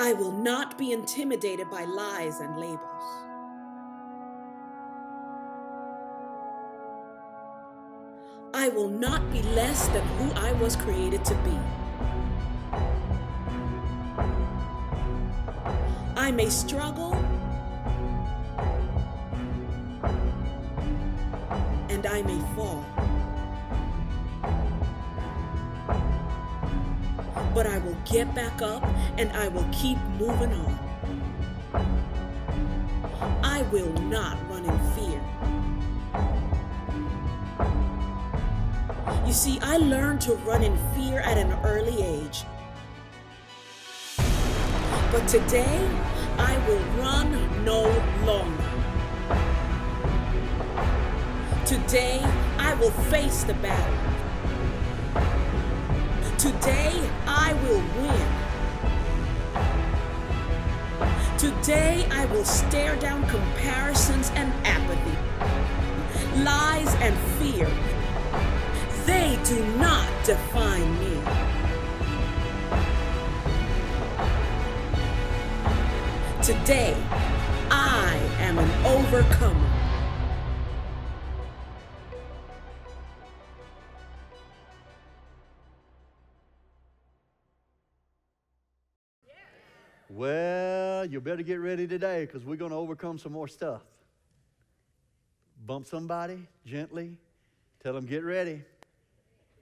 I will not be intimidated by lies and labels. I will not be less than who I was created to be. I may struggle and I may fall. But I will get back up and I will keep moving on. I will not run in fear. You see, I learned to run in fear at an early age. But today, I will run no longer. Today, I will face the battle. Today, I will win. Today, I will stare down comparisons and apathy, lies and fear. They do not define me. Today, I am an overcomer. Better get ready today because we're going to overcome some more stuff. Bump somebody gently, tell them get ready.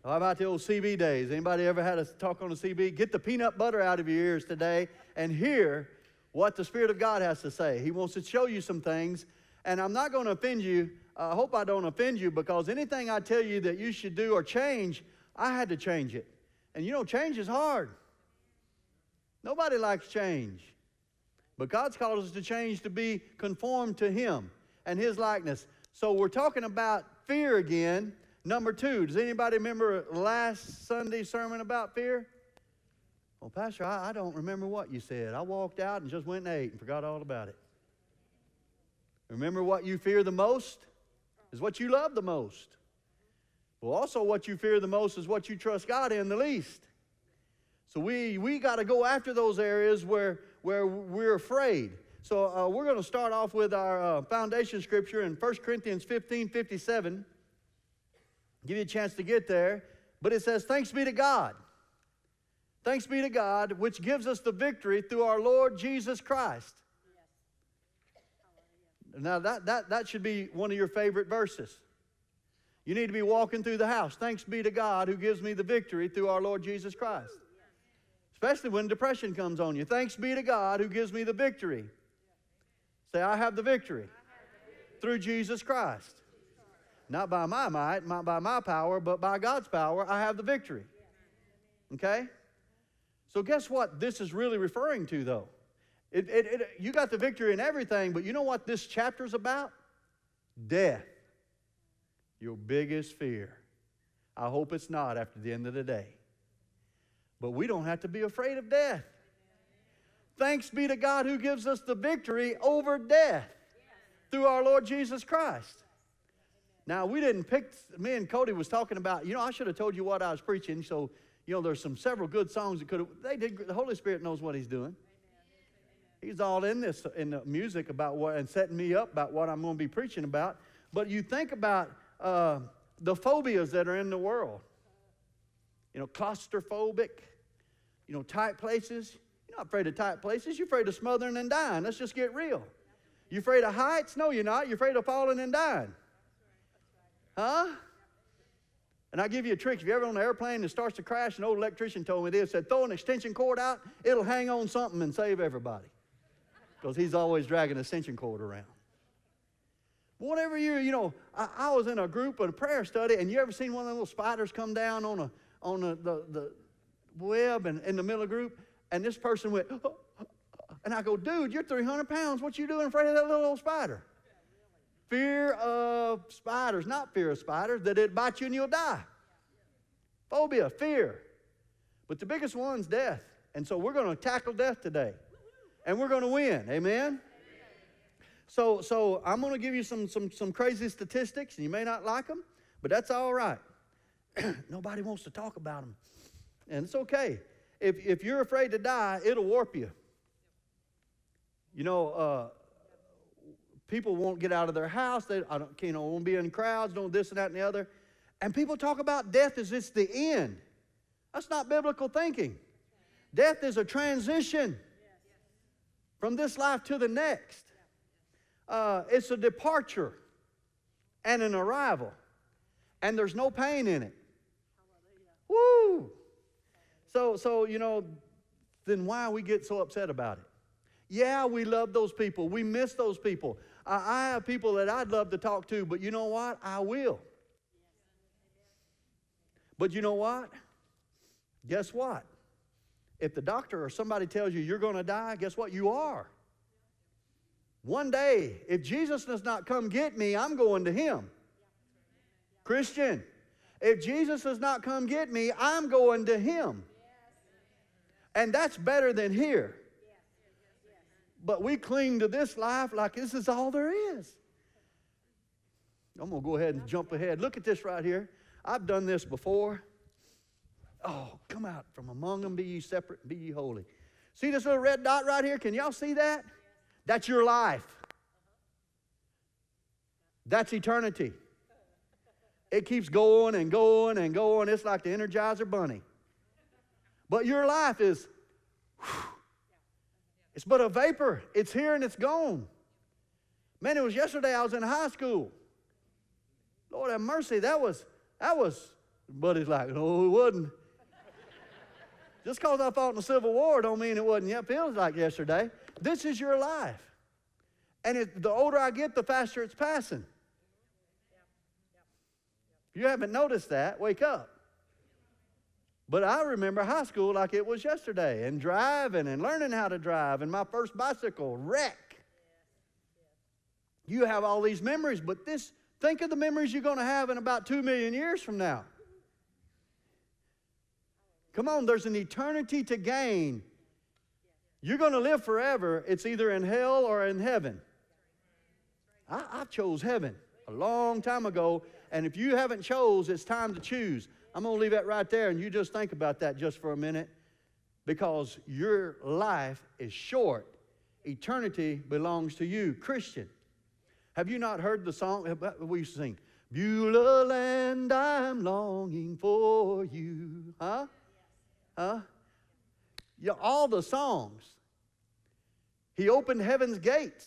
How about the old CB days? Anybody ever had a talk on the CB? Get the peanut butter out of your ears today and hear what the Spirit of God has to say. He wants to show you some things, and I'm not going to offend you. I hope I don't offend you because anything I tell you that you should do or change, I had to change it. And you know, change is hard. Nobody likes change. But God's called us to change to be conformed to Him and His likeness. So we're talking about fear again. Number two, does anybody remember last Sunday's sermon about fear? Well, Pastor, I, I don't remember what you said. I walked out and just went and ate and forgot all about it. Remember what you fear the most is what you love the most. Well, also, what you fear the most is what you trust God in the least. So we, we got to go after those areas where, where we're afraid. So uh, we're going to start off with our uh, foundation scripture in 1 Corinthians 15 57. Give you a chance to get there. But it says, Thanks be to God. Thanks be to God, which gives us the victory through our Lord Jesus Christ. Now, that, that, that should be one of your favorite verses. You need to be walking through the house. Thanks be to God who gives me the victory through our Lord Jesus Christ. Especially when depression comes on you. Thanks be to God who gives me the victory. Say, I have the victory through Jesus Christ. Not by my might, not by my power, but by God's power, I have the victory. Okay? So, guess what this is really referring to, though? It, it, it, you got the victory in everything, but you know what this chapter's about? Death. Your biggest fear. I hope it's not after the end of the day. But we don't have to be afraid of death. Thanks be to God who gives us the victory over death through our Lord Jesus Christ. Now, we didn't pick, me and Cody was talking about, you know, I should have told you what I was preaching. So, you know, there's some several good songs that could have, they did, the Holy Spirit knows what He's doing. He's all in this, in the music about what, and setting me up about what I'm going to be preaching about. But you think about uh, the phobias that are in the world. You know, claustrophobic, you know, tight places. You're not afraid of tight places. You're afraid of smothering and dying. Let's just get real. You afraid of heights? No, you're not. You're afraid of falling and dying. Huh? And I give you a trick. If you're ever on an airplane and starts to crash, an old electrician told me this, said, throw an extension cord out, it'll hang on something and save everybody. Because he's always dragging an extension cord around. Whatever you, you know, I, I, was in a group of a prayer study, and you ever seen one of those little spiders come down on a on a, the, the web and in the middle of the group? And this person went, and I go, dude, you're 300 pounds. What you doing afraid of that little old spider? Fear of spiders, not fear of spiders, that it bite you and you'll die. Phobia, fear. But the biggest one's death. And so we're going to tackle death today. And we're going to win. Amen? So, so I'm going to give you some, some, some crazy statistics, and you may not like them, but that's all right. Nobody wants to talk about them. And it's okay. If, if you're afraid to die, it'll warp you. You know, uh, people won't get out of their house. They I don't, you know, won't be in crowds, don't this and that and the other. And people talk about death as it's the end. That's not biblical thinking. Death is a transition from this life to the next. Uh, it's a departure and an arrival, and there's no pain in it. Woo! So, so you know, then why we get so upset about it? Yeah, we love those people. We miss those people. I, I have people that I'd love to talk to, but you know what? I will. But you know what? Guess what? If the doctor or somebody tells you you're going to die, guess what? You are. One day, if Jesus does not come get me, I'm going to him. Christian, if Jesus does not come get me, I'm going to him. And that's better than here. But we cling to this life like this is all there is. I'm going to go ahead and jump ahead. Look at this right here. I've done this before. Oh, come out from among them, be ye separate, be ye holy. See this little red dot right here? Can y'all see that? That's your life. That's eternity. It keeps going and going and going. It's like the Energizer Bunny. But your life is, whew, it's but a vapor. It's here and it's gone. Man, it was yesterday I was in high school. Lord have mercy, that was, that was, buddy's like, no, it wasn't. Just because I fought in the Civil War don't mean it wasn't yet. Feels like yesterday. This is your life. And it, the older I get, the faster it's passing. You haven't noticed that, wake up. But I remember high school like it was yesterday and driving and learning how to drive and my first bicycle wreck. You have all these memories, but this, think of the memories you're going to have in about two million years from now. Come on, there's an eternity to gain. You're going to live forever. It's either in hell or in heaven. I, I chose heaven a long time ago, and if you haven't chose, it's time to choose. I'm going to leave that right there, and you just think about that just for a minute, because your life is short. Eternity belongs to you, Christian. Have you not heard the song we used to sing? Beulah land, I'm longing for you. Huh? Huh? Yeah, all the songs. He opened heaven's gates.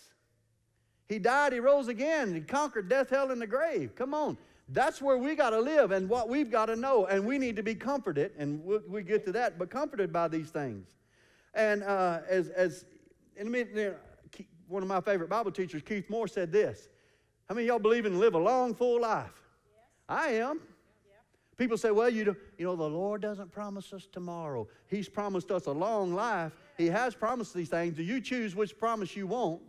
He died, he rose again, he conquered death, hell, and the grave. Come on. That's where we got to live and what we've got to know. And we need to be comforted, and we we get to that, but comforted by these things. And uh, as, as in a minute, one of my favorite Bible teachers, Keith Moore, said this How many y'all believe in live a long, full life? Yes. I am. People say, well, you, you know, the Lord doesn't promise us tomorrow. He's promised us a long life. He has promised these things. Do you choose which promise you want?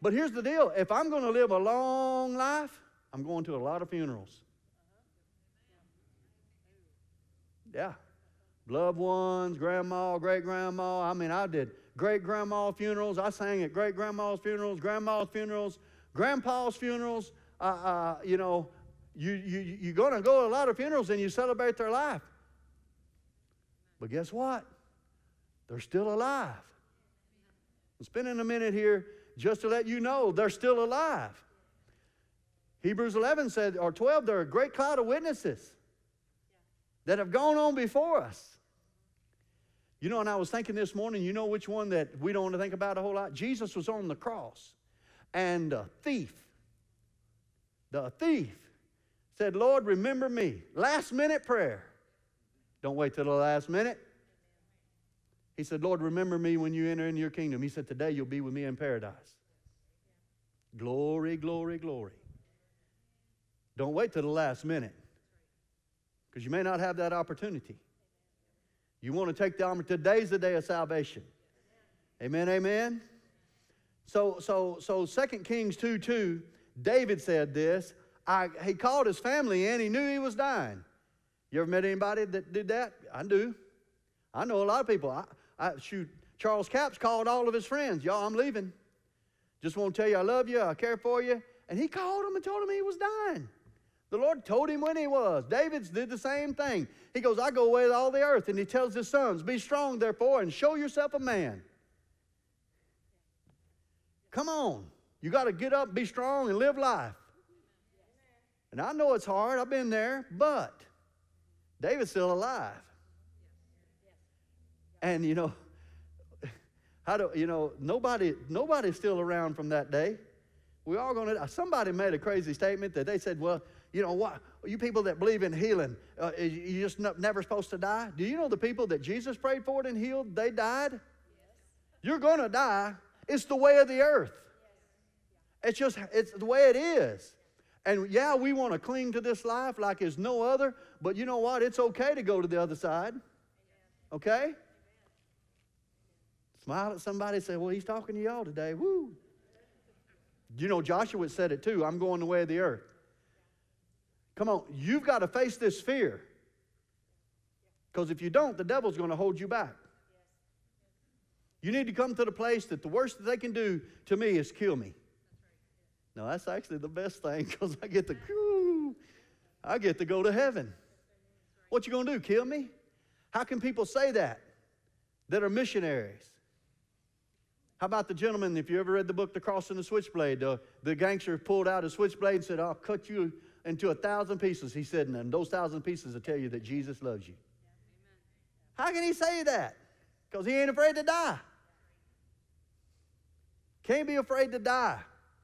But here's the deal if I'm going to live a long life, I'm going to a lot of funerals. Yeah. Loved ones, grandma, great grandma. I mean, I did great grandma funerals. I sang at great grandma's funerals, grandma's funerals, grandpa's funerals. Uh, uh, you know, you, you, you're going to go to a lot of funerals and you celebrate their life. But guess what? They're still alive. I'm spending a minute here just to let you know they're still alive. Hebrews 11 said, or 12, there are a great cloud of witnesses that have gone on before us. You know, and I was thinking this morning, you know which one that we don't want to think about a whole lot? Jesus was on the cross, and the thief, the thief said, Lord, remember me. Last minute prayer. Don't wait till the last minute. He said, Lord, remember me when you enter into your kingdom. He said, Today you'll be with me in paradise. Glory, glory, glory. Don't wait till the last minute because you may not have that opportunity. You want to take the opportunity. Today's the day of salvation. Amen, amen. So, so, so 2 Kings 2 2, David said this I, he called his family in. He knew he was dying. You ever met anybody that did that? I do. I know a lot of people. I, I shoot. Charles Capps called all of his friends. Y'all, I'm leaving. Just want to tell you I love you. I care for you. And he called them and told them he was dying. The Lord told him when he was. David's did the same thing. He goes, I go away with all the earth. And he tells his sons, Be strong, therefore, and show yourself a man. Come on. You got to get up, be strong, and live life. And I know it's hard, I've been there, but David's still alive. And you know, how do you know nobody nobody's still around from that day. We all gonna somebody made a crazy statement that they said, well, you know what, you people that believe in healing, uh, you just never supposed to die. Do you know the people that Jesus prayed for and healed, they died? Yes. You're gonna die. It's the way of the earth. It's just it's the way it is. And yeah, we want to cling to this life like it's no other, but you know what? It's okay to go to the other side. Okay? Smile at somebody and say, Well, he's talking to y'all today. Woo. You know, Joshua said it too. I'm going the way of the earth. Come on, you've got to face this fear. Because if you don't, the devil's going to hold you back. You need to come to the place that the worst that they can do to me is kill me. No, that's actually the best thing because I get to, I get to go to heaven. What you gonna do? Kill me? How can people say that? That are missionaries. How about the gentleman, if you ever read the book The Cross and the Switchblade, the, the gangster pulled out a switchblade and said, I'll cut you into a thousand pieces. He said, and those thousand pieces will tell you that Jesus loves you. How can he say that? Because he ain't afraid to die. Can't be afraid to die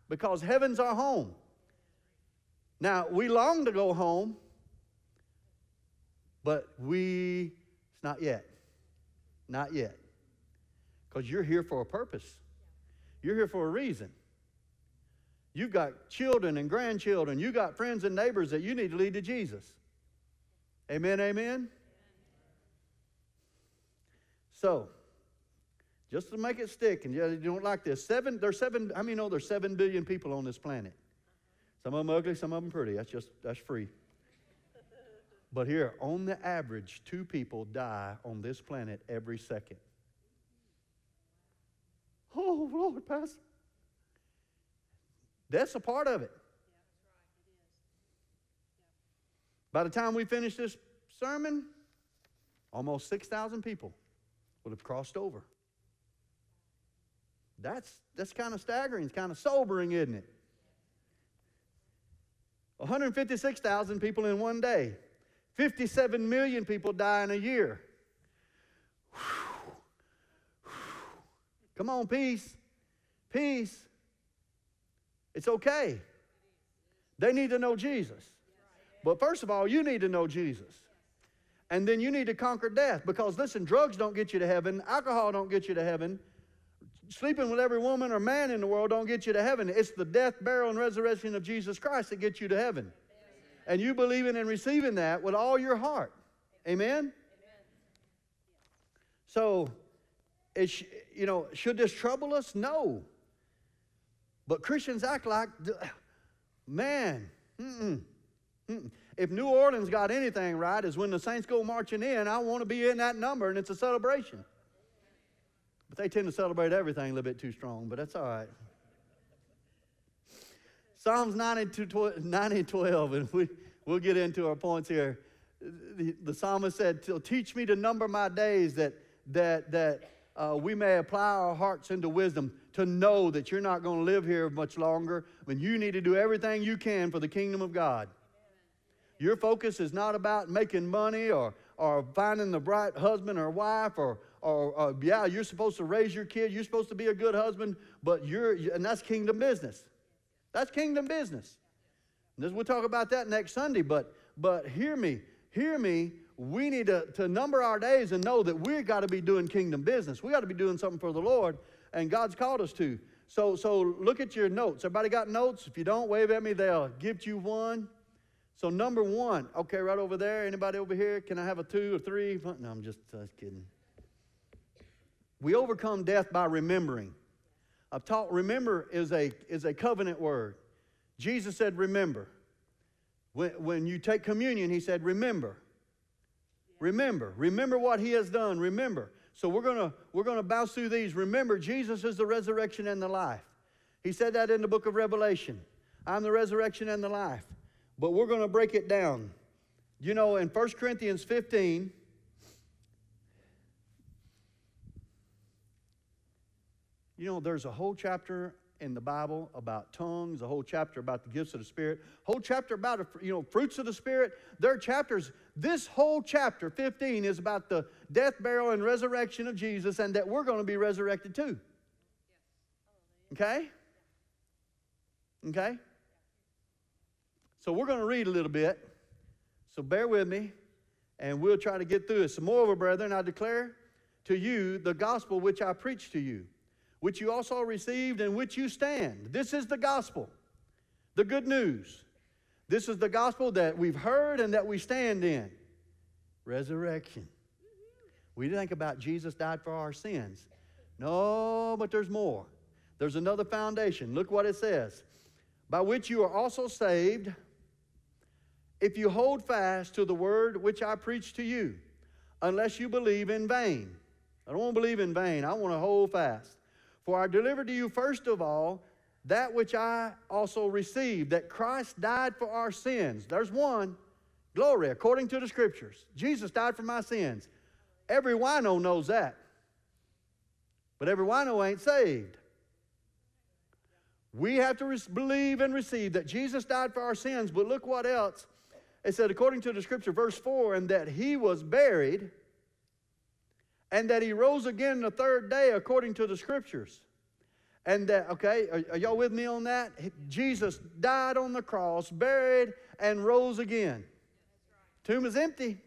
because heaven's our home. Now, we long to go home, but we, it's not yet. Not yet. Because you're here for a purpose, you're here for a reason. You've got children and grandchildren, You've got friends and neighbors that you need to lead to Jesus. Amen, amen? So, just to make it stick, and you don't like this. Seven, there's seven, how many know there's seven billion people on this planet? Some of them ugly, some of them pretty. That's just, that's free. But here, on the average, two people die on this planet every second. Oh, Lord, Pastor. That's a part of it. By the time we finish this sermon, almost 6,000 people would have crossed over. That's, that's kind of staggering. It's kind of sobering, isn't it? 156,000 people in one day. 57 million people die in a year. Come on, peace. Peace. It's okay. They need to know Jesus. But first of all, you need to know Jesus. And then you need to conquer death because listen, drugs don't get you to heaven, alcohol don't get you to heaven, sleeping with every woman or man in the world don't get you to heaven. It's the death, burial, and resurrection of Jesus Christ that gets you to heaven. And you believing and receiving that with all your heart. Amen? So, it, you know, should this trouble us? No. But Christians act like, man, mm-mm, mm-mm. if New Orleans got anything right, is when the saints go marching in, I want to be in that number, and it's a celebration. But they tend to celebrate everything a little bit too strong, but that's all right. Psalms 92, 90 12, and we, we'll get into our points here. The, the psalmist said, Teach me to number my days that, that, that uh, we may apply our hearts into wisdom to know that you're not going to live here much longer when you need to do everything you can for the kingdom of God. Your focus is not about making money or, or finding the right husband or wife or, or, or yeah, you're supposed to raise your kid, you're supposed to be a good husband, but you're, and that's kingdom business. That's kingdom business. And we'll talk about that next Sunday, but, but hear me, hear me. We need to, to number our days and know that we've got to be doing kingdom business. We got to be doing something for the Lord, and God's called us to. So, so look at your notes. Everybody got notes? If you don't, wave at me. They'll give you one. So number one, okay, right over there. Anybody over here? Can I have a two or three? No, I'm just, uh, just kidding. We overcome death by remembering. I've taught remember is a, is a covenant word. Jesus said, remember. When, when you take communion, he said, remember. Remember. Remember what he has done. Remember. So we're gonna we're gonna bounce through these. Remember, Jesus is the resurrection and the life. He said that in the book of Revelation. I'm the resurrection and the life. But we're gonna break it down. You know, in 1 Corinthians 15, You know, there's a whole chapter in the Bible about tongues, a whole chapter about the gifts of the Spirit, whole chapter about you know fruits of the Spirit. There are chapters. This whole chapter 15 is about the death, burial, and resurrection of Jesus, and that we're going to be resurrected too. Okay. Okay. So we're going to read a little bit. So bear with me, and we'll try to get through it. So moreover, brethren, I declare to you the gospel which I preached to you which you also received and which you stand. This is the gospel, the good news. This is the gospel that we've heard and that we stand in. Resurrection. We think about Jesus died for our sins. No, but there's more. There's another foundation. Look what it says. By which you are also saved if you hold fast to the word which I preach to you, unless you believe in vain. I don't want to believe in vain. I want to hold fast. For I delivered to you first of all that which I also received, that Christ died for our sins. There's one. Glory, according to the scriptures. Jesus died for my sins. Every wino knows that. But every wino ain't saved. We have to believe and receive that Jesus died for our sins, but look what else. It said, according to the scripture, verse 4, and that he was buried and that he rose again the third day according to the scriptures. And that, okay, are, are, y'all with me on that? Jesus died on the cross, buried, and rose again. Tomb is empty.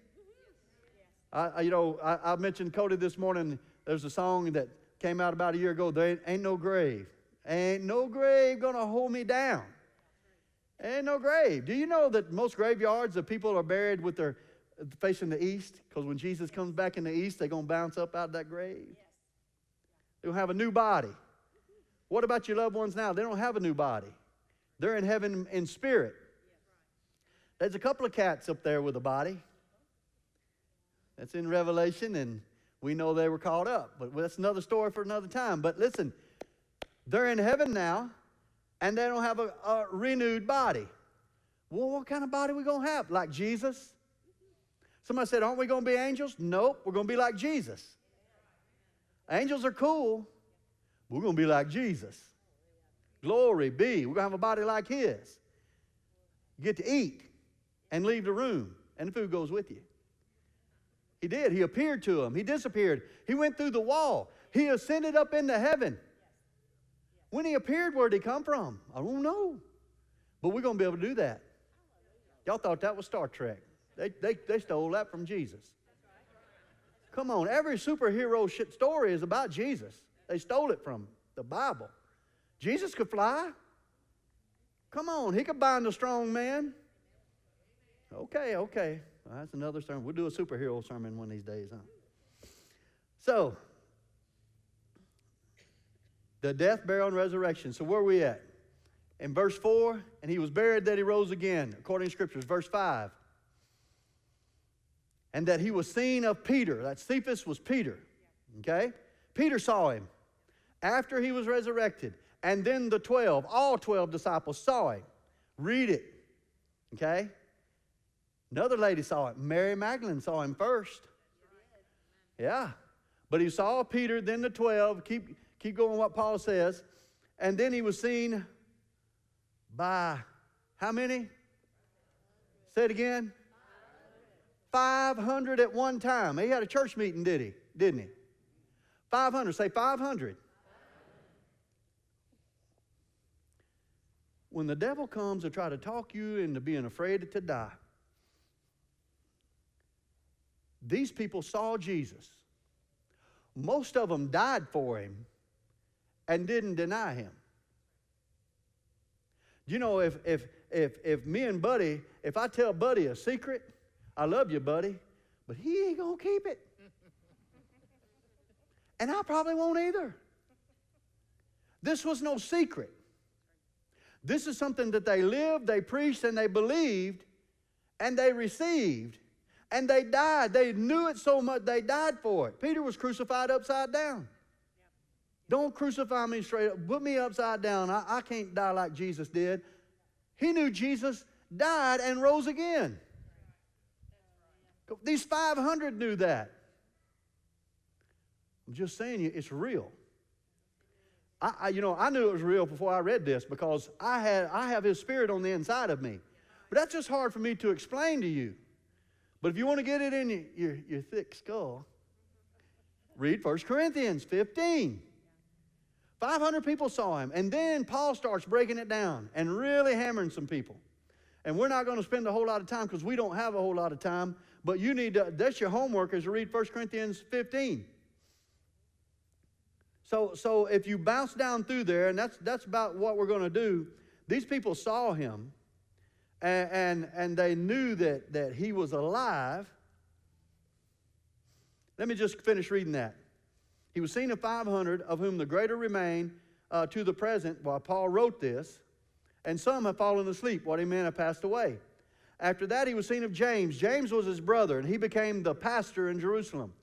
I, you know, I, I, mentioned Cody this morning. There's a song that came out about a year ago. There ain't, ain't no grave. Ain't no grave gonna hold me down. Ain't no grave. Do you know that most graveyards, the people are buried with their facing the east because when Jesus comes back in the east, they're going to bounce up out of that grave. They'll have a new body. What about your loved ones now? They don't have a new body. They're in heaven in spirit. There's a couple of cats up there with a body. That's in Revelation, and we know they were caught up. But that's another story for another time. But listen, they're in heaven now, and they don't have a, a renewed body. Well, what kind of body we going to have? Like Jesus? Somebody said, Aren't we going to be angels? Nope, we're going to be like Jesus. Angels are cool. We're going to be like Jesus. Glory be. We're going to have a body like His. You get to eat and leave the room, and the food goes with you. He did. He appeared to him. He disappeared. He went through the wall. He ascended up into heaven. When he appeared, where did he come from? I don't know. But we're going to be able to do that. Y'all thought that was Star Trek. They, they, they stole that from Jesus. Come on, every superhero shit story is about Jesus. They stole it from the Bible. Jesus could fly. Come on, he could bind a strong man. Okay, okay. Well, that's another sermon. We'll do a superhero sermon one of these days, huh? So, the death, burial, and resurrection. So, where are we at? In verse 4, and he was buried that he rose again, according to scriptures. Verse 5 and that he was seen of Peter. That Cephas was Peter. Okay? Peter saw him after he was resurrected. And then the 12, all 12 disciples saw him. Read it. Okay? Another lady saw it. Mary Magdalene saw him first. Yeah. But he saw Peter, then the 12. Keep, keep going what Paul says. And then he was seen by how many? Say it again. 500 at one time. He had a church meeting, did he? Didn't he? 500. Say 500. When the devil comes to try to talk you into being afraid to die, these people saw Jesus. Most of them died for him and didn't deny him. Do you know, if, if, if, if me and Buddy, if I tell Buddy a secret, I love you, buddy, but he ain't going to keep it. and I probably won't either. This was no secret. This is something that they lived, they preached, and they believed, and they received, and they died. They knew it so much they died for it. Peter was crucified upside down. Don't crucify me straight up. Put me upside down. I, I can't die like Jesus did. He knew Jesus died and rose again. These 500 knew that. I'm just saying you, it's real. I, I, you know, I knew it was real before I read this because I, had, I have His Spirit on the inside of me. But that's just hard for me to explain to you. But if you want to get it in your, your, your thick skull, read 1 Corinthians 15. 500 people saw him. And then Paul starts breaking it down and really hammering some people. And we're not going to spend a whole lot of time because we don't have a whole lot of time. But you need to, that's your homework is to read 1 Corinthians 15. So, so if you bounce down through there, and that's, that's about what we're going to do, these people saw him and, and, and they knew that, that he was alive. Let me just finish reading that. He was seen of 500, of whom the greater remain uh, to the present while Paul wrote this, and some have fallen asleep, what he meant have passed away. After that, he was seen of James. James was his brother, and he became the pastor in Jerusalem.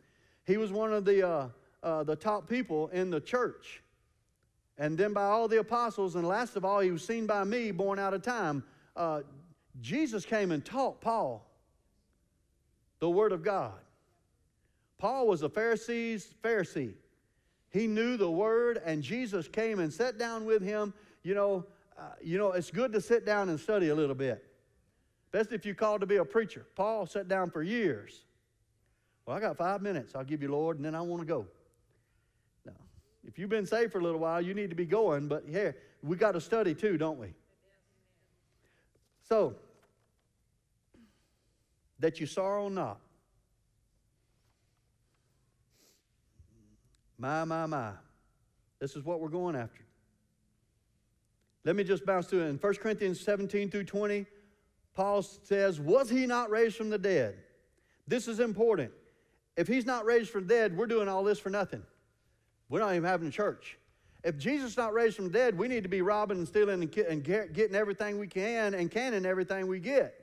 He was one of the, uh, uh, the top people in the church. And then by all the apostles, and last of all, he was seen by me, born out of time. Uh, Jesus came and taught Paul the Word of God. Paul was a Pharisee's Pharisee. He knew the word, and Jesus came and sat down with him. You know, uh, you know, it's good to sit down and study a little bit, especially if you're called to be a preacher. Paul sat down for years. Well, I got five minutes. I'll give you, Lord, and then I want to go. Now, if you've been saved for a little while, you need to be going, but here, we got to study too, don't we? So, that you sorrow not. My, my, my. This is what we're going after. Let me just bounce through it. In 1 Corinthians 17 through 20, Paul says, Was he not raised from the dead? This is important. If he's not raised from the dead, we're doing all this for nothing. We're not even having a church. If Jesus is not raised from the dead, we need to be robbing and stealing and getting everything we can and canning everything we get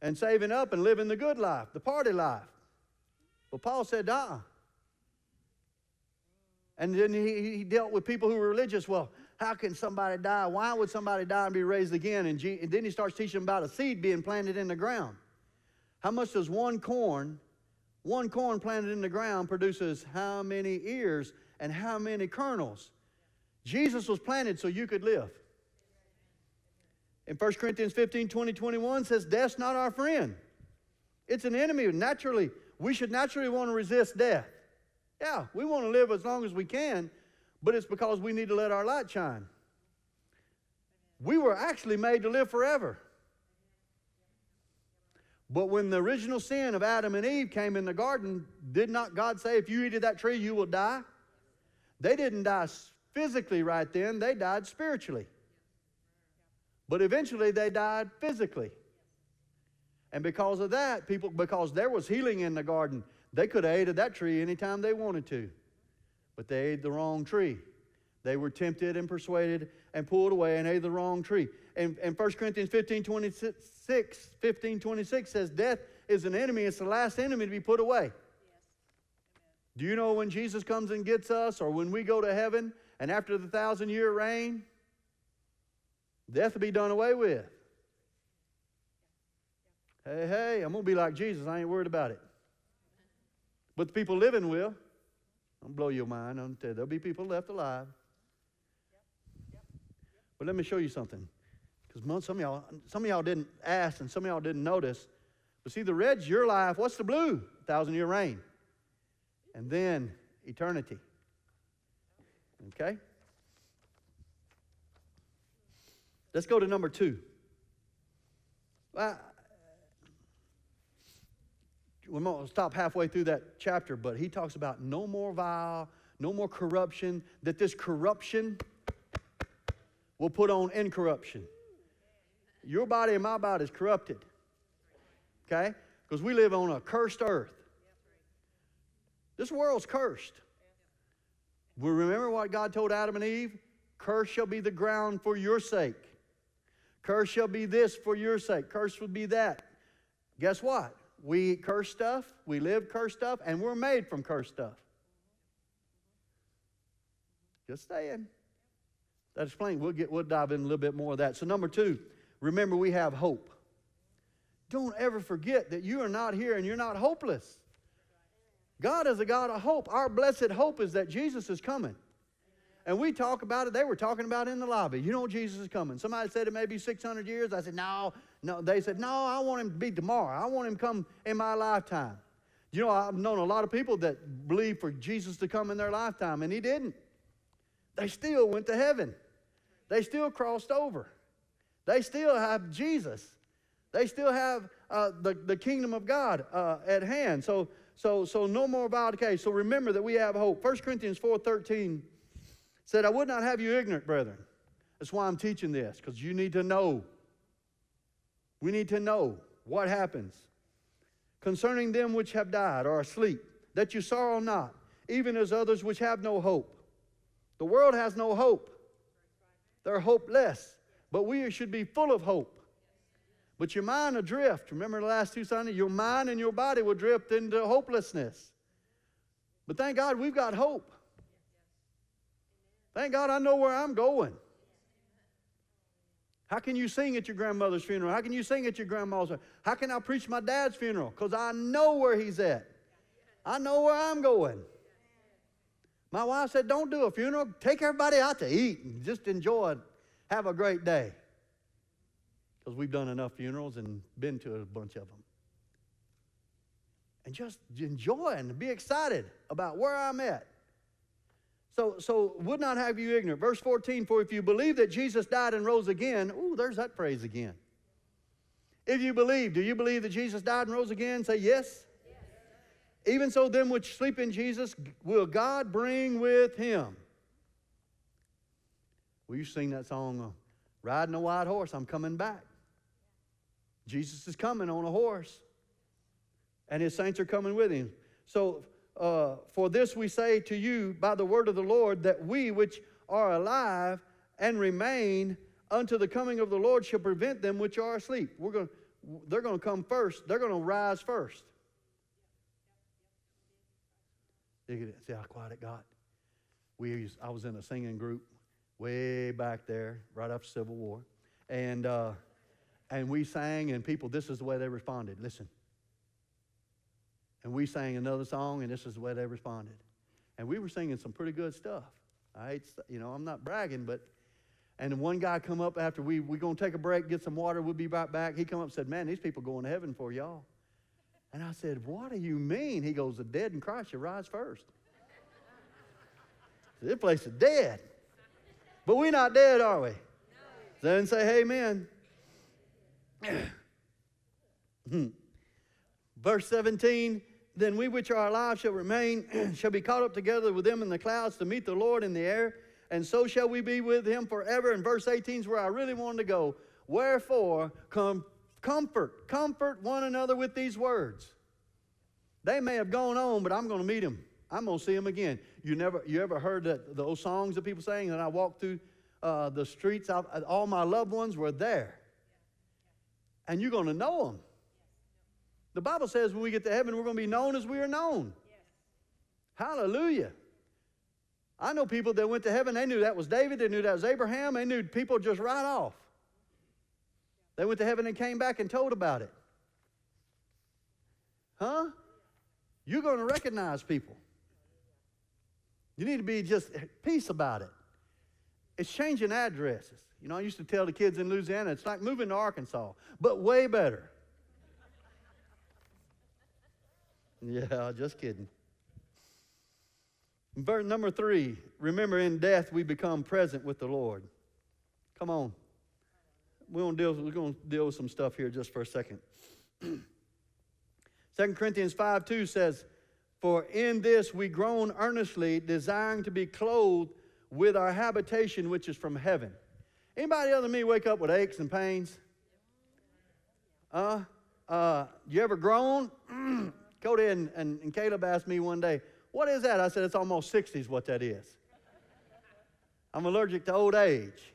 and saving up and living the good life, the party life. But Paul said, uh and then he, he dealt with people who were religious. Well, how can somebody die? Why would somebody die and be raised again? And, G, and then he starts teaching about a seed being planted in the ground. How much does one corn, one corn planted in the ground produces how many ears and how many kernels? Jesus was planted so you could live. In 1 Corinthians 15, 20, 21 says, Death's not our friend. It's an enemy. Naturally, we should naturally want to resist death. Yeah, we want to live as long as we can, but it's because we need to let our light shine. We were actually made to live forever. But when the original sin of Adam and Eve came in the garden, did not God say, if you eat of that tree, you will die? They didn't die physically right then, they died spiritually. But eventually they died physically. And because of that, people, because there was healing in the garden, they could have ate of that tree anytime they wanted to, but they ate the wrong tree. They were tempted and persuaded and pulled away and ate the wrong tree. And, and 1 Corinthians 15 26, 15 26 says, Death is an enemy, it's the last enemy to be put away. Yes. Do you know when Jesus comes and gets us, or when we go to heaven, and after the thousand year reign, death will be done away with? Hey, hey, I'm going to be like Jesus. I ain't worried about it. But the people living will. Don't blow your mind. I'm tell you, there'll be people left alive. But let me show you something. Because some of y'all, some of y'all didn't ask and some of y'all didn't notice. But see, the red's your life. What's the blue? Thousand year reign. And then eternity. Okay? Let's go to number two. Well, we won't stop halfway through that chapter, but he talks about no more vile, no more corruption, that this corruption will put on incorruption. Your body and my body is corrupted. Okay? Because we live on a cursed earth. This world's cursed. We remember what God told Adam and Eve? Curse shall be the ground for your sake. Curse shall be this for your sake. Curse will be that. Guess what? We eat cursed stuff, we live cursed stuff, and we're made from cursed stuff. Just saying. That explains. We'll get we'll dive in a little bit more of that. So number two, remember we have hope. Don't ever forget that you are not here and you're not hopeless. God is a God of hope. Our blessed hope is that Jesus is coming. And we talk about it. They were talking about it in the lobby. You know Jesus is coming. Somebody said it may be 600 years. I said, no, no. They said, no, I want him to be tomorrow. I want him to come in my lifetime. You know, I've known a lot of people that believe for Jesus to come in their lifetime, and he didn't. They still went to heaven. They still crossed over. They still have Jesus. They still have uh, the, the kingdom of God uh, at hand. So, so, so no more vow decay. So remember that we have hope. 1 Corinthians 4.13 said, I would not have you ignorant, brethren. That's why I'm teaching this, because you need to know. We need to know what happens concerning them which have died or are asleep, that you sorrow not, even as others which have no hope. The world has no hope. They're hopeless. But we should be full of hope. But your mind adrift. Remember the last two Sundays? Your mind and your body will drift into hopelessness. But thank God we've got hope. Thank God I know where I'm going. How can you sing at your grandmother's funeral? How can you sing at your grandma's? How can I preach my dad's funeral? Because I know where he's at. I know where I'm going. My wife said, Don't do a funeral. Take everybody out to eat and just enjoy it. Have a great day. Because we've done enough funerals and been to a bunch of them. And just enjoy and be excited about where I'm at. So, so would not have you ignorant. Verse 14, for if you believe that Jesus died and rose again, ooh, there's that phrase again. If you believe, do you believe that Jesus died and rose again? Say yes. yes. Even so, them which sleep in Jesus will God bring with him. Will you sing that song, Riding a White Horse, I'm Coming Back? Jesus is coming on a horse, and his saints are coming with him. So, uh, for this we say to you by the word of the Lord, that we which are alive and remain unto the coming of the Lord shall prevent them which are asleep. We're going, they're going to come first. They're going to rise first. See how quiet it got? We, I was in a singing group way back there, right after Civil War, and uh, and we sang, and people, this is the way they responded. Listen, and we sang another song, and this is the way they responded. And we were singing some pretty good stuff. I hate, you know, I'm not bragging, but and one guy come up after we we gonna take a break, get some water. We'll be right back. He come up and said, "Man, these people going to heaven for y'all." And I said, "What do you mean?" He goes, "The dead in Christ shall rise first. this place is dead, but we're not dead, are we? No. Then say, "Amen." Hmm. Verse 17 then we which are alive shall remain, shall be caught up together with them in the clouds to meet the Lord in the air, and so shall we be with him forever. And verse 18 is where I really wanted to go. Wherefore, com- comfort, comfort one another with these words. They may have gone on, but I'm going to meet them. I'm going to see them again. You never, you ever heard that, those songs that people saying And I walked through uh, the streets? I, all my loved ones were there, and you're going to know them. The Bible says when we get to heaven, we're going to be known as we are known. Yes. Hallelujah. I know people that went to heaven, they knew that was David, they knew that was Abraham, they knew people just right off. They went to heaven and came back and told about it. Huh? You're going to recognize people. You need to be just peace about it. It's changing addresses. You know, I used to tell the kids in Louisiana, it's like moving to Arkansas, but way better. Yeah, just kidding. Verse number three remember, in death we become present with the Lord. Come on. We're going to deal, we're going to deal with some stuff here just for a second. 2 Corinthians 5 2 says, For in this we groan earnestly, desiring to be clothed with our habitation which is from heaven. Anybody other than me wake up with aches and pains? Uh, uh, you ever groan? Cody and, and, and Caleb asked me one day, What is that? I said, It's almost 60s, what that is. I'm allergic to old age.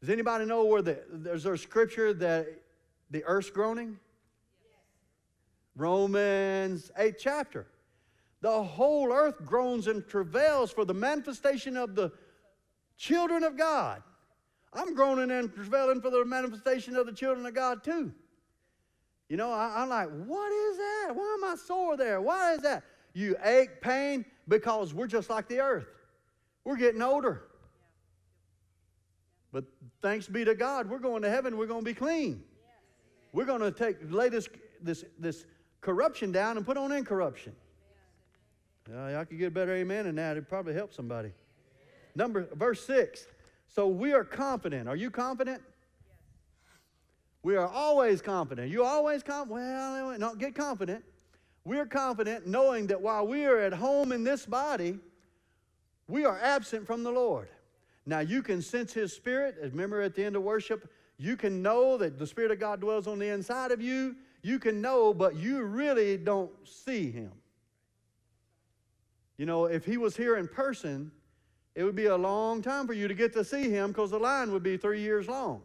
Does anybody know where the, there's a scripture that the earth's groaning? Romans 8 chapter. The whole earth groans and travails for the manifestation of the children of God. I'm groaning and travailing for the manifestation of the children of God too. You know, I, am like, what is that? Why am I sore there? Why is that? You ache, pain, because we're just like the earth. We're getting older. But thanks be to God, we're going to heaven, we're going to be clean. We're going to take lay this, this, this corruption down and put on incorruption. Uh, I could get a better amen than that. It'd probably help somebody. Number verse six. So we are confident. Are you confident? We are always confident. You always confident? Well, not get confident. We're confident knowing that while we are at home in this body, we are absent from the Lord. Now you can sense His Spirit. Remember at the end of worship, you can know that the Spirit of God dwells on the inside of you. You can know, but you really don't see Him. You know, if He was here in person, it would be a long time for you to get to see Him because the line would be three years long.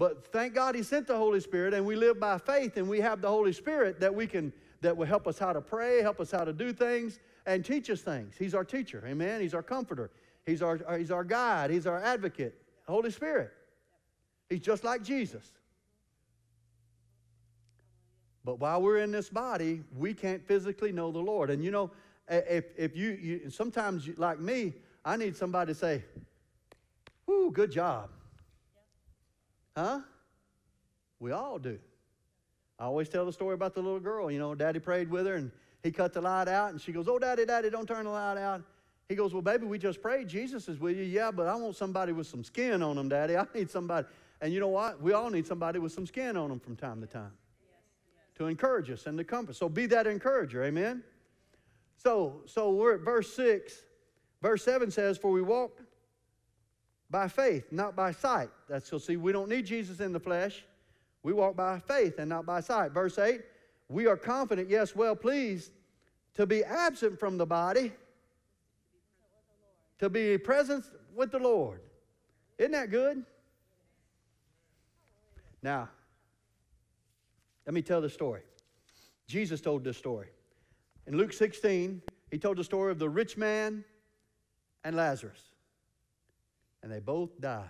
But thank God He sent the Holy Spirit, and we live by faith, and we have the Holy Spirit that we can that will help us how to pray, help us how to do things, and teach us things. He's our teacher, amen. He's our comforter. He's our, uh, he's our guide. He's our advocate. Holy Spirit. He's just like Jesus. But while we're in this body, we can't physically know the Lord. And you know, if, if you, you sometimes, like me, I need somebody to say, Whoo, good job. Huh? We all do. I always tell the story about the little girl. You know, daddy prayed with her and he cut the light out and she goes, Oh, daddy, daddy, don't turn the light out. He goes, Well, baby, we just prayed. Jesus is with you. Yeah, but I want somebody with some skin on them, daddy. I need somebody. And you know what? We all need somebody with some skin on them from time to time to encourage us and to comfort. So be that encourager. Amen. So, so we're at verse 6. Verse 7 says, For we walk by faith, not by sight. That's so see, we don't need Jesus in the flesh. We walk by faith and not by sight. Verse 8, we are confident, yes, well pleased, to be absent from the body, to be present with the Lord. Isn't that good? Now, let me tell the story. Jesus told this story. In Luke 16, he told the story of the rich man and Lazarus. And they both died.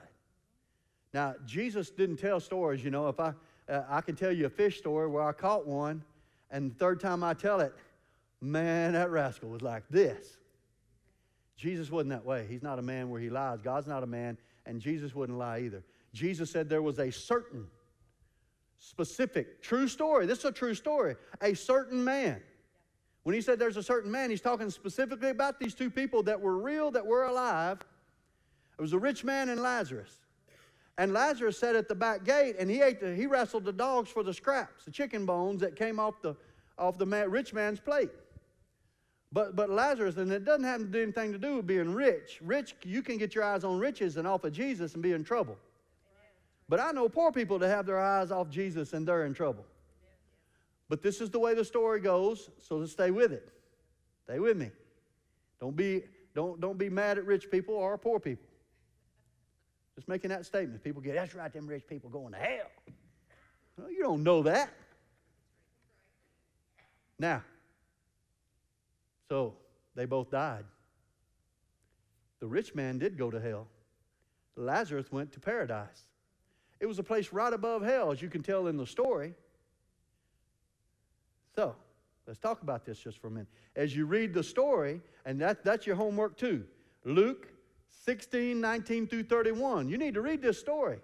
Now, Jesus didn't tell stories, you know. If I, uh, I can tell you a fish story where I caught one, and the third time I tell it, man, that rascal was like this. Jesus wasn't that way. He's not a man where he lies. God's not a man, and Jesus wouldn't lie either. Jesus said there was a certain, specific, true story. This is a true story. A certain man. When he said there's a certain man, he's talking specifically about these two people that were real, that were alive. It was a rich man and Lazarus. And Lazarus sat at the back gate and he ate the, he wrestled the dogs for the scraps, the chicken bones that came off the, off the man, rich man's plate. But, but Lazarus, and it doesn't have to anything to do with being rich. Rich, you can get your eyes on riches and off of Jesus and be in trouble. But I know poor people that have their eyes off Jesus and they're in trouble. But this is the way the story goes, so stay with it. Stay with me. Don't be, don't, don't be mad at rich people or poor people. Making that statement. People get, that's right, them rich people going to hell. You don't know that. Now, so they both died. The rich man did go to hell. Lazarus went to paradise. It was a place right above hell, as you can tell in the story. So, let's talk about this just for a minute. As you read the story, and that, that's your homework too Luke 16, 19 through 31. You need to read this story.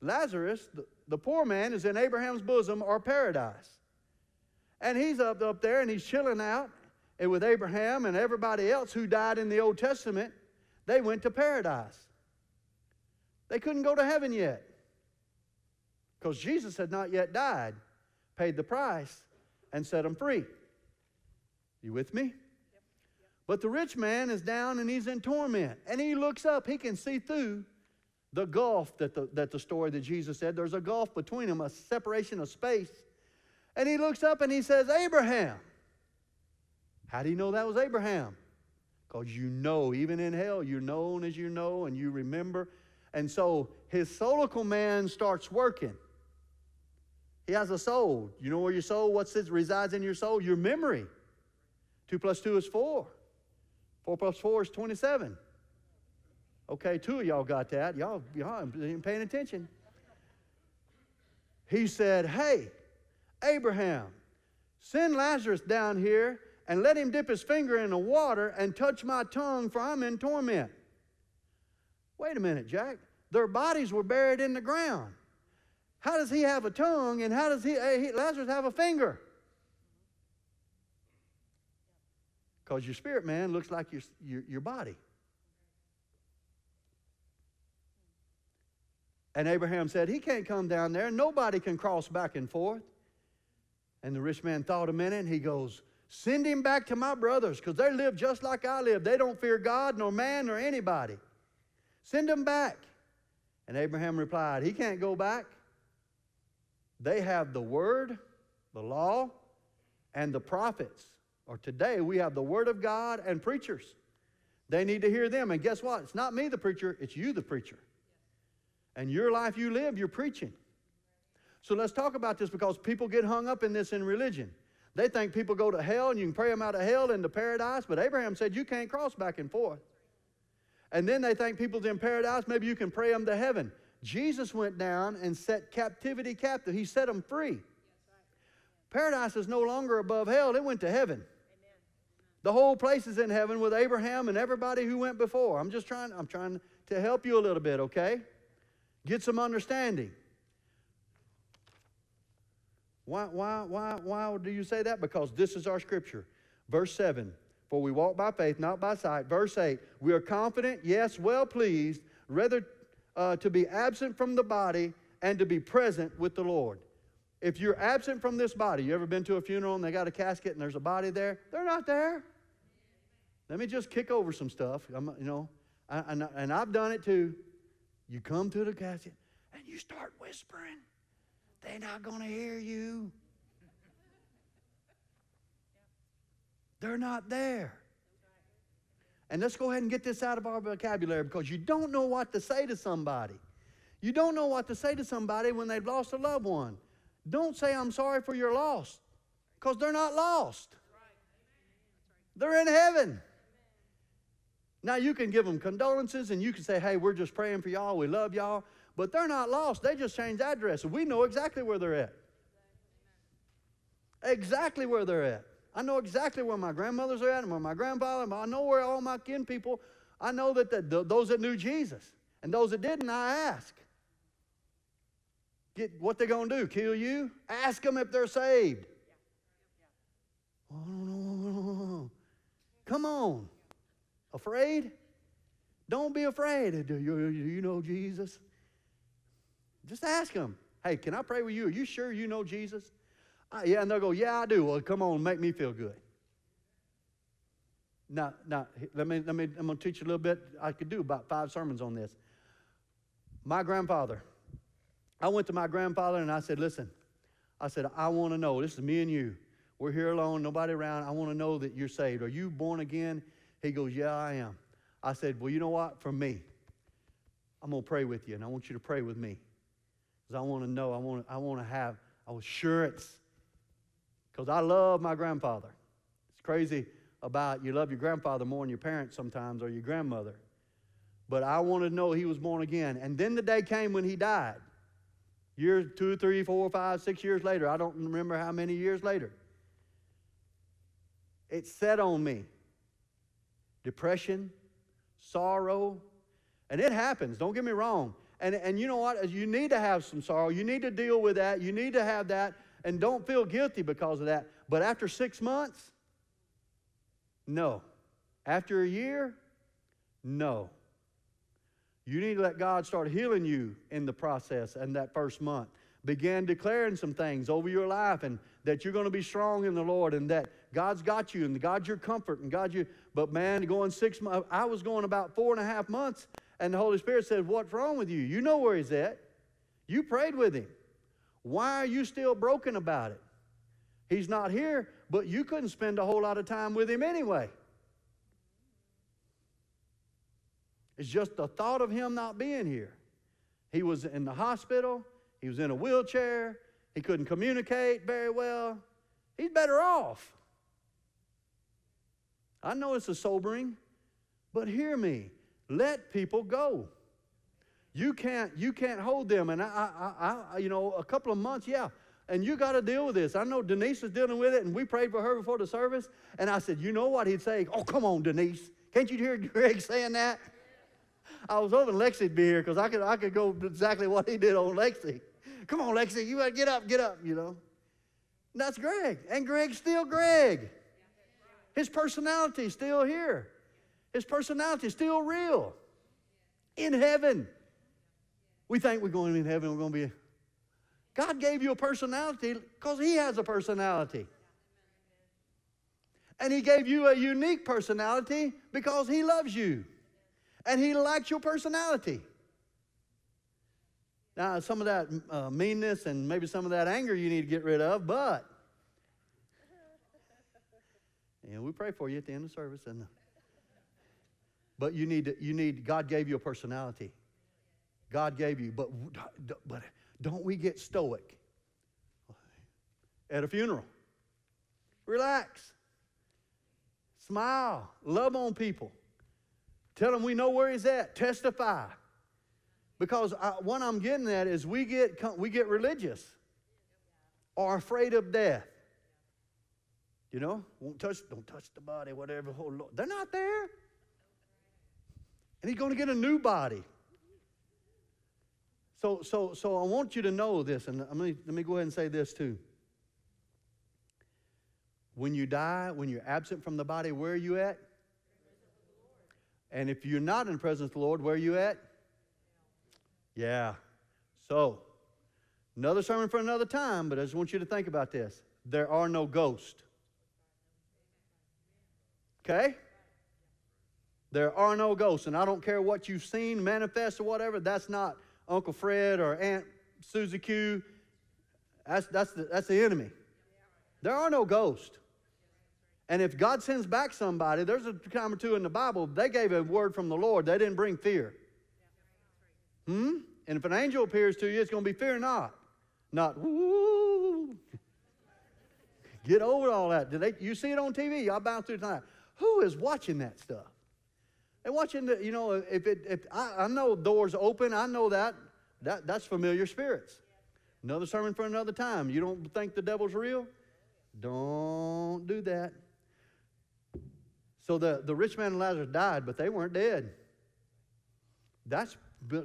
Lazarus, the, the poor man, is in Abraham's bosom or paradise. And he's up, up there and he's chilling out and with Abraham and everybody else who died in the Old Testament. They went to paradise. They couldn't go to heaven yet because Jesus had not yet died, paid the price, and set them free. You with me? But the rich man is down and he's in torment. And he looks up, he can see through the gulf that the, that the story that Jesus said. There's a gulf between them, a separation of space. And he looks up and he says, Abraham. How do you know that was Abraham? Because you know, even in hell, you're known as you know and you remember. And so his solical man starts working. He has a soul. You know where your soul, what resides in your soul? Your memory. Two plus two is four. Four plus four is 27. Okay, two of y'all got that. Y'all, y'all ain't paying attention. He said, Hey, Abraham, send Lazarus down here and let him dip his finger in the water and touch my tongue, for I'm in torment. Wait a minute, Jack. Their bodies were buried in the ground. How does he have a tongue and how does he, eh, he Lazarus have a finger? Because your spirit man looks like your, your, your body. And Abraham said, He can't come down there. Nobody can cross back and forth. And the rich man thought a minute and he goes, Send him back to my brothers because they live just like I live. They don't fear God, nor man, nor anybody. Send him back. And Abraham replied, He can't go back. They have the word, the law, and the prophets. Or today we have the word of God and preachers. They need to hear them. And guess what? It's not me the preacher, it's you the preacher. And your life you live, you're preaching. So let's talk about this because people get hung up in this in religion. They think people go to hell and you can pray them out of hell into paradise, but Abraham said you can't cross back and forth. And then they think people's in paradise, maybe you can pray them to heaven. Jesus went down and set captivity captive. He set them free. Paradise is no longer above hell, it went to heaven. The whole place is in heaven with Abraham and everybody who went before. I'm just trying, I'm trying to help you a little bit, okay? Get some understanding. Why, why, why, why do you say that? Because this is our scripture. Verse 7 For we walk by faith, not by sight. Verse 8 We are confident, yes, well pleased, rather uh, to be absent from the body and to be present with the Lord. If you're absent from this body, you ever been to a funeral and they got a casket and there's a body there? They're not there. Let me just kick over some stuff. I'm, you know, I, I, and I've done it too. You come to the casket and you start whispering. They're not going to hear you. They're not there. And let's go ahead and get this out of our vocabulary because you don't know what to say to somebody. You don't know what to say to somebody when they've lost a loved one. Don't say, I'm sorry for your loss because they're not lost. They're in heaven. Now, you can give them condolences and you can say, hey, we're just praying for y'all. We love y'all. But they're not lost. They just changed address. We know exactly where they're at. Exactly where they're at. I know exactly where my grandmothers are at and where my grandfather, I know where all my kin people, I know that the, the, those that knew Jesus and those that didn't, I ask. Get what they're going to do? Kill you? Ask them if they're saved. Oh, Come on. Afraid? Don't be afraid. Do you, you know Jesus? Just ask them. Hey, can I pray with you? Are you sure you know Jesus? Uh, yeah, and they'll go, Yeah, I do. Well, come on, make me feel good. Now, now let me, let me, I'm going to teach you a little bit. I could do about five sermons on this. My grandfather, I went to my grandfather and I said, Listen, I said, I want to know. This is me and you. We're here alone, nobody around. I want to know that you're saved. Are you born again? He goes, Yeah, I am. I said, Well, you know what? For me, I'm going to pray with you, and I want you to pray with me. Because I want to know, I want, I want to have assurance. Because I love my grandfather. It's crazy about you love your grandfather more than your parents sometimes or your grandmother. But I wanted to know he was born again. And then the day came when he died. Years, two, three, four, five, six years later. I don't remember how many years later. It set on me depression, sorrow, and it happens. Don't get me wrong. And, and you know what? You need to have some sorrow. You need to deal with that. You need to have that. And don't feel guilty because of that. But after six months, no. After a year, no. You need to let God start healing you in the process and that first month. Begin declaring some things over your life and that you're going to be strong in the Lord and that God's got you and God's your comfort and God you. But man, going six months, I was going about four and a half months and the Holy Spirit said, What's wrong with you? You know where He's at. You prayed with Him. Why are you still broken about it? He's not here, but you couldn't spend a whole lot of time with Him anyway. It's just the thought of Him not being here. He was in the hospital, He was in a wheelchair, He couldn't communicate very well. He's better off. I know it's a sobering, but hear me. Let people go. You can't, you can't hold them. And I, I, I, you know, a couple of months, yeah. and you got to deal with this. I know Denise is dealing with it, and we prayed for her before the service. And I said, You know what? He'd say, Oh, come on, Denise. Can't you hear Greg saying that? I was hoping Lexi'd be here because I could, I could go exactly what he did on Lexi. Come on, Lexi, you better get up, get up, you know. And that's Greg. And Greg's still Greg. His personality's still here. His personality's still real. In heaven. We think we're going in heaven, we're going to be. God gave you a personality because He has a personality. And He gave you a unique personality because He loves you. And He likes your personality. Now, some of that uh, meanness and maybe some of that anger you need to get rid of, but. And we pray for you at the end of service. And, but you need, to, you need, God gave you a personality. God gave you, but, but don't we get stoic at a funeral? Relax. Smile. Love on people. Tell them we know where he's at. Testify. Because I, what I'm getting at is we get, we get religious or afraid of death. You know, won't touch, don't touch the body, whatever. Oh, Lord. They're not there. And he's going to get a new body. So, so, so I want you to know this, and let me, let me go ahead and say this too. When you die, when you're absent from the body, where are you at? And if you're not in the presence of the Lord, where are you at? Yeah. So, another sermon for another time, but I just want you to think about this. There are no ghosts. Okay? There are no ghosts. And I don't care what you've seen manifest or whatever, that's not Uncle Fred or Aunt Susie Q. That's, that's, the, that's the enemy. There are no ghosts. And if God sends back somebody, there's a time or two in the Bible, they gave a word from the Lord. They didn't bring fear. Hmm? And if an angel appears to you, it's going to be fear not. Not, woo. Get over all that. Did they, you see it on TV? Y'all bounce through tonight. Who is watching that stuff? And watching the, you know, if it, if I, I know doors open, I know that, that that's familiar spirits. Another sermon for another time. You don't think the devil's real? Don't do that. So the, the rich man and Lazarus died, but they weren't dead. That's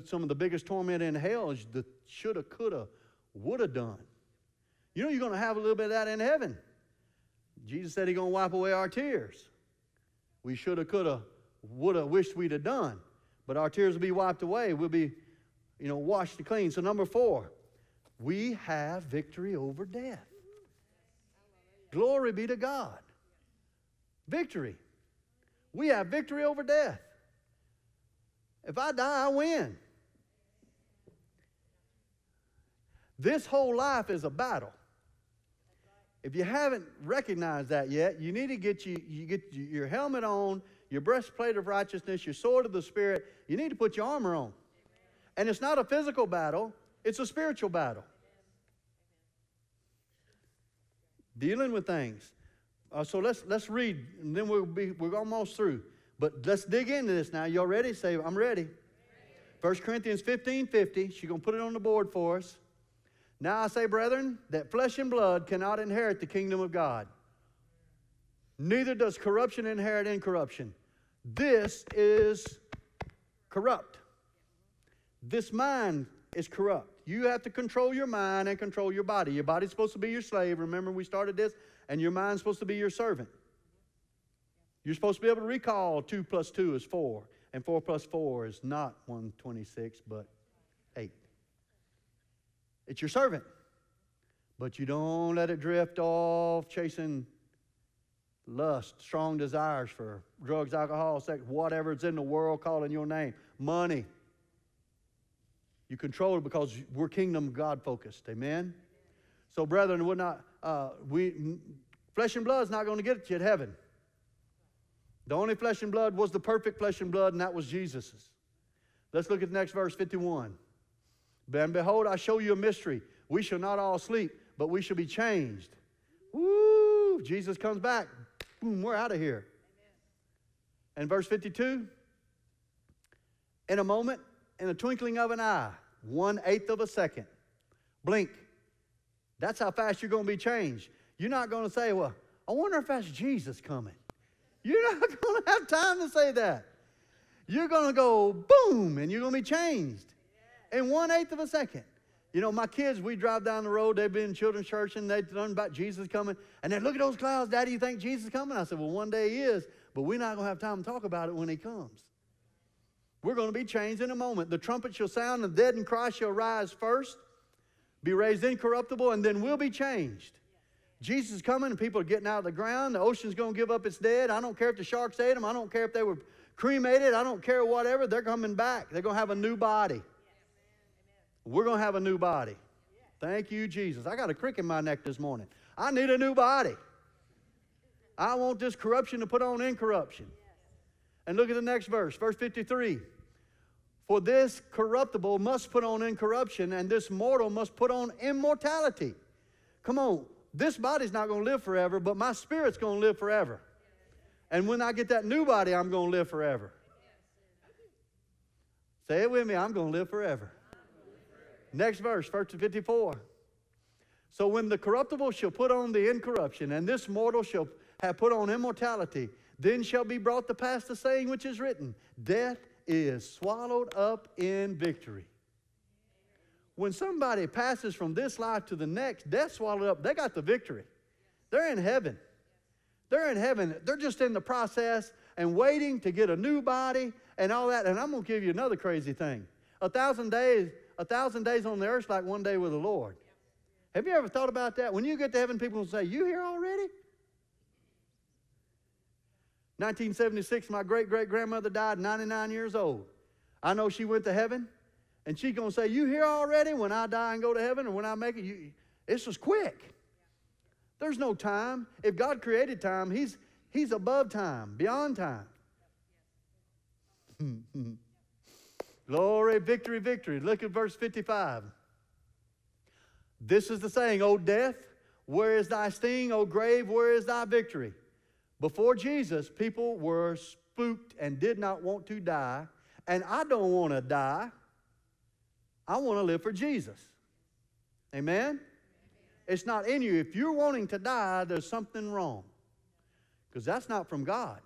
some of the biggest torment in hell is the shoulda, coulda, woulda done. You know you're going to have a little bit of that in heaven. Jesus said he's going to wipe away our tears. We shoulda, coulda, would have wished we'd have done. But our tears will be wiped away. We'll be, you know, washed and clean. So, number four, we have victory over death. Glory be to God. Victory. We have victory over death. If I die, I win. This whole life is a battle. If you haven't recognized that yet, you need to get you, you get your helmet on your breastplate of righteousness, your sword of the Spirit. You need to put your armor on. And it's not a physical battle, it's a spiritual battle. Dealing with things. Uh, so let's, let's read, and then we'll be, we're almost through. But let's dig into this now. Y'all ready? Say, I'm ready. 1 Corinthians 15 50. She's going to put it on the board for us. Now I say, brethren, that flesh and blood cannot inherit the kingdom of God. Neither does corruption inherit incorruption. This is corrupt. This mind is corrupt. You have to control your mind and control your body. Your body's supposed to be your slave. Remember, we started this, and your mind's supposed to be your servant. You're supposed to be able to recall 2 plus 2 is 4, and 4 plus 4 is not 126, but 8. It's your servant. But you don't let it drift off chasing lust, strong desires for drugs, alcohol, sex, whatever it's in the world calling your name, money. You control it because we're kingdom God focused. Amen? So, brethren, we're not, uh, we, flesh and blood is not going to get you to heaven. The only flesh and blood was the perfect flesh and blood, and that was Jesus's. Let's look at the next verse 51. And behold, I show you a mystery. We shall not all sleep, but we shall be changed. Woo! Jesus comes back boom, we're out of here. Amen. And verse 52 in a moment, in a twinkling of an eye, one eighth of a second, blink, That's how fast you're going to be changed. You're not going to say, well, I wonder if that's Jesus coming. You're not going to have time to say that. You're going to go boom, and you're going to be changed in one eighth of a second. You know, my kids, we drive down the road, they've been in children's church and they've learned about Jesus coming. And they look at those clouds, Daddy, you think Jesus is coming? I said, Well, one day he is, but we're not going to have time to talk about it when he comes. We're going to be changed in a moment. The trumpet shall sound, and the dead in Christ shall rise first, be raised incorruptible, and then we'll be changed. Jesus is coming, and people are getting out of the ground. The ocean's going to give up its dead. I don't care if the sharks ate them. I don't care if they were cremated. I don't care whatever. They're coming back. They're going to have a new body. We're going to have a new body. Thank you, Jesus. I got a crick in my neck this morning. I need a new body. I want this corruption to put on incorruption. And look at the next verse, verse 53. For this corruptible must put on incorruption, and this mortal must put on immortality. Come on, this body's not going to live forever, but my spirit's going to live forever. And when I get that new body, I'm going to live forever. Say it with me I'm going to live forever. Next verse, verse 54. So when the corruptible shall put on the incorruption, and this mortal shall have put on immortality, then shall be brought to pass the saying which is written Death is swallowed up in victory. When somebody passes from this life to the next, death swallowed up, they got the victory. They're in heaven. They're in heaven. They're just in the process and waiting to get a new body and all that. And I'm going to give you another crazy thing. A thousand days a thousand days on the earth like one day with the Lord. Have you ever thought about that? When you get to heaven, people will say, You here already? 1976, my great great grandmother died 99 years old. I know she went to heaven, and she's going to say, You here already when I die and go to heaven, or when I make it? You, this was quick. There's no time. If God created time, He's, he's above time, beyond time. Glory, victory, victory. Look at verse 55. This is the saying, O death, where is thy sting? O grave, where is thy victory? Before Jesus, people were spooked and did not want to die. And I don't want to die. I want to live for Jesus. Amen? It's not in you. If you're wanting to die, there's something wrong. Because that's not from God.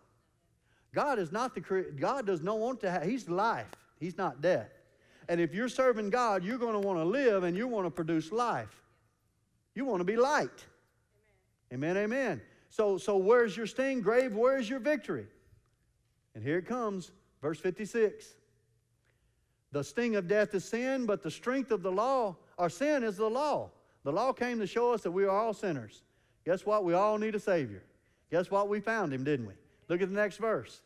God is not the God does not want to have, He's life. He's not death. And if you're serving God, you're going to want to live and you want to produce life. You want to be light. Amen, amen. amen. So, so where's your sting, grave? Where's your victory? And here it comes, verse 56. The sting of death is sin, but the strength of the law, our sin is the law. The law came to show us that we are all sinners. Guess what? We all need a Savior. Guess what? We found him, didn't we? Look at the next verse.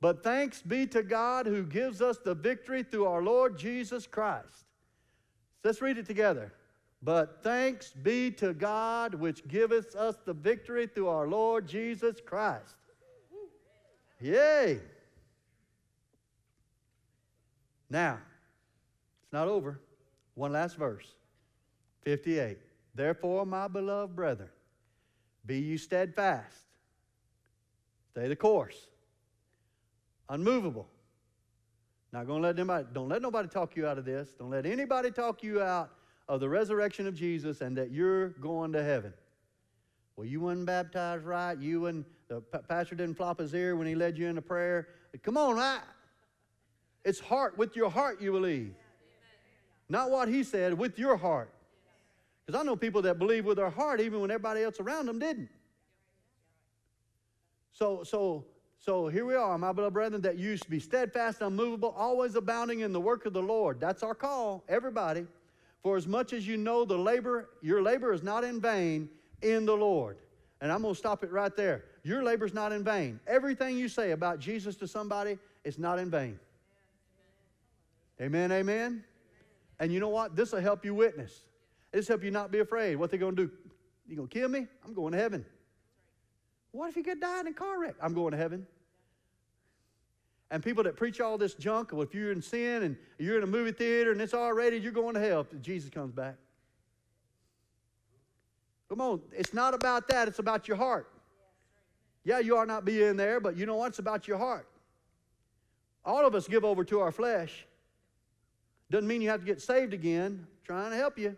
But thanks be to God who gives us the victory through our Lord Jesus Christ. Let's read it together. But thanks be to God which giveth us the victory through our Lord Jesus Christ. Yay! Now, it's not over. One last verse 58. Therefore, my beloved brethren, be you steadfast, stay the course unmovable. Not going to let anybody, don't let nobody talk you out of this. Don't let anybody talk you out of the resurrection of Jesus and that you're going to heaven. Well, you wasn't baptized right. You and the pastor didn't flop his ear when he led you into prayer. Come on, right? It's heart with your heart you believe. Not what he said, with your heart. Because I know people that believe with their heart even when everybody else around them didn't. So, so so here we are, my beloved brethren, that you to be steadfast, unmovable, always abounding in the work of the Lord. That's our call, everybody. For as much as you know the labor, your labor is not in vain in the Lord. And I'm going to stop it right there. Your labor is not in vain. Everything you say about Jesus to somebody is not in vain. Amen, amen. amen. And you know what? This will help you witness. This will help you not be afraid. What they going to do? You going to kill me? I'm going to heaven. What if you get died in a car wreck? I'm going to heaven. And people that preach all this junk, well, if you're in sin and you're in a movie theater and it's all already, you're going to hell if Jesus comes back. Come on, it's not about that, it's about your heart. Yeah, you are not being there, but you know what? It's about your heart. All of us give over to our flesh. Doesn't mean you have to get saved again. Trying to help you.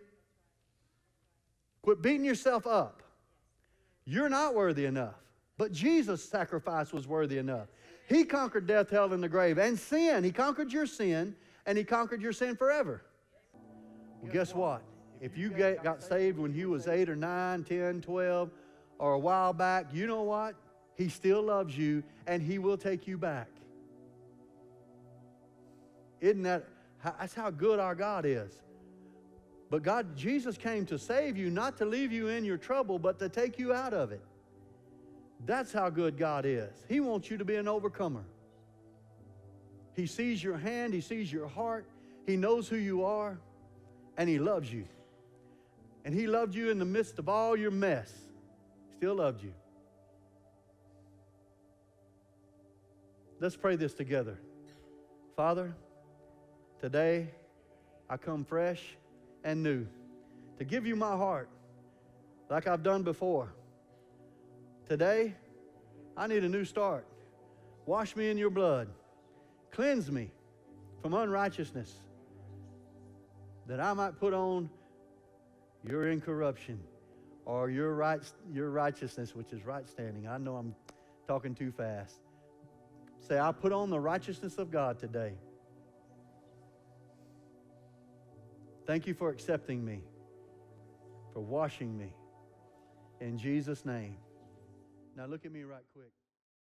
Quit beating yourself up. You're not worthy enough. But Jesus' sacrifice was worthy enough. He conquered death, hell, and the grave, and sin. He conquered your sin, and He conquered your sin forever. Well, guess what? If you get, got saved when you was 8 or 9, 10, 12, or a while back, you know what? He still loves you, and He will take you back. Isn't that, that's how good our God is. But God, Jesus came to save you, not to leave you in your trouble, but to take you out of it. That's how good God is. He wants you to be an overcomer. He sees your hand, He sees your heart, He knows who you are, and He loves you. And He loved you in the midst of all your mess. Still loved you. Let's pray this together. Father, today I come fresh and new to give you my heart like I've done before. Today, I need a new start. Wash me in your blood. Cleanse me from unrighteousness that I might put on your incorruption or your, right, your righteousness, which is right standing. I know I'm talking too fast. Say, I put on the righteousness of God today. Thank you for accepting me, for washing me. In Jesus' name. Now look at me right quick.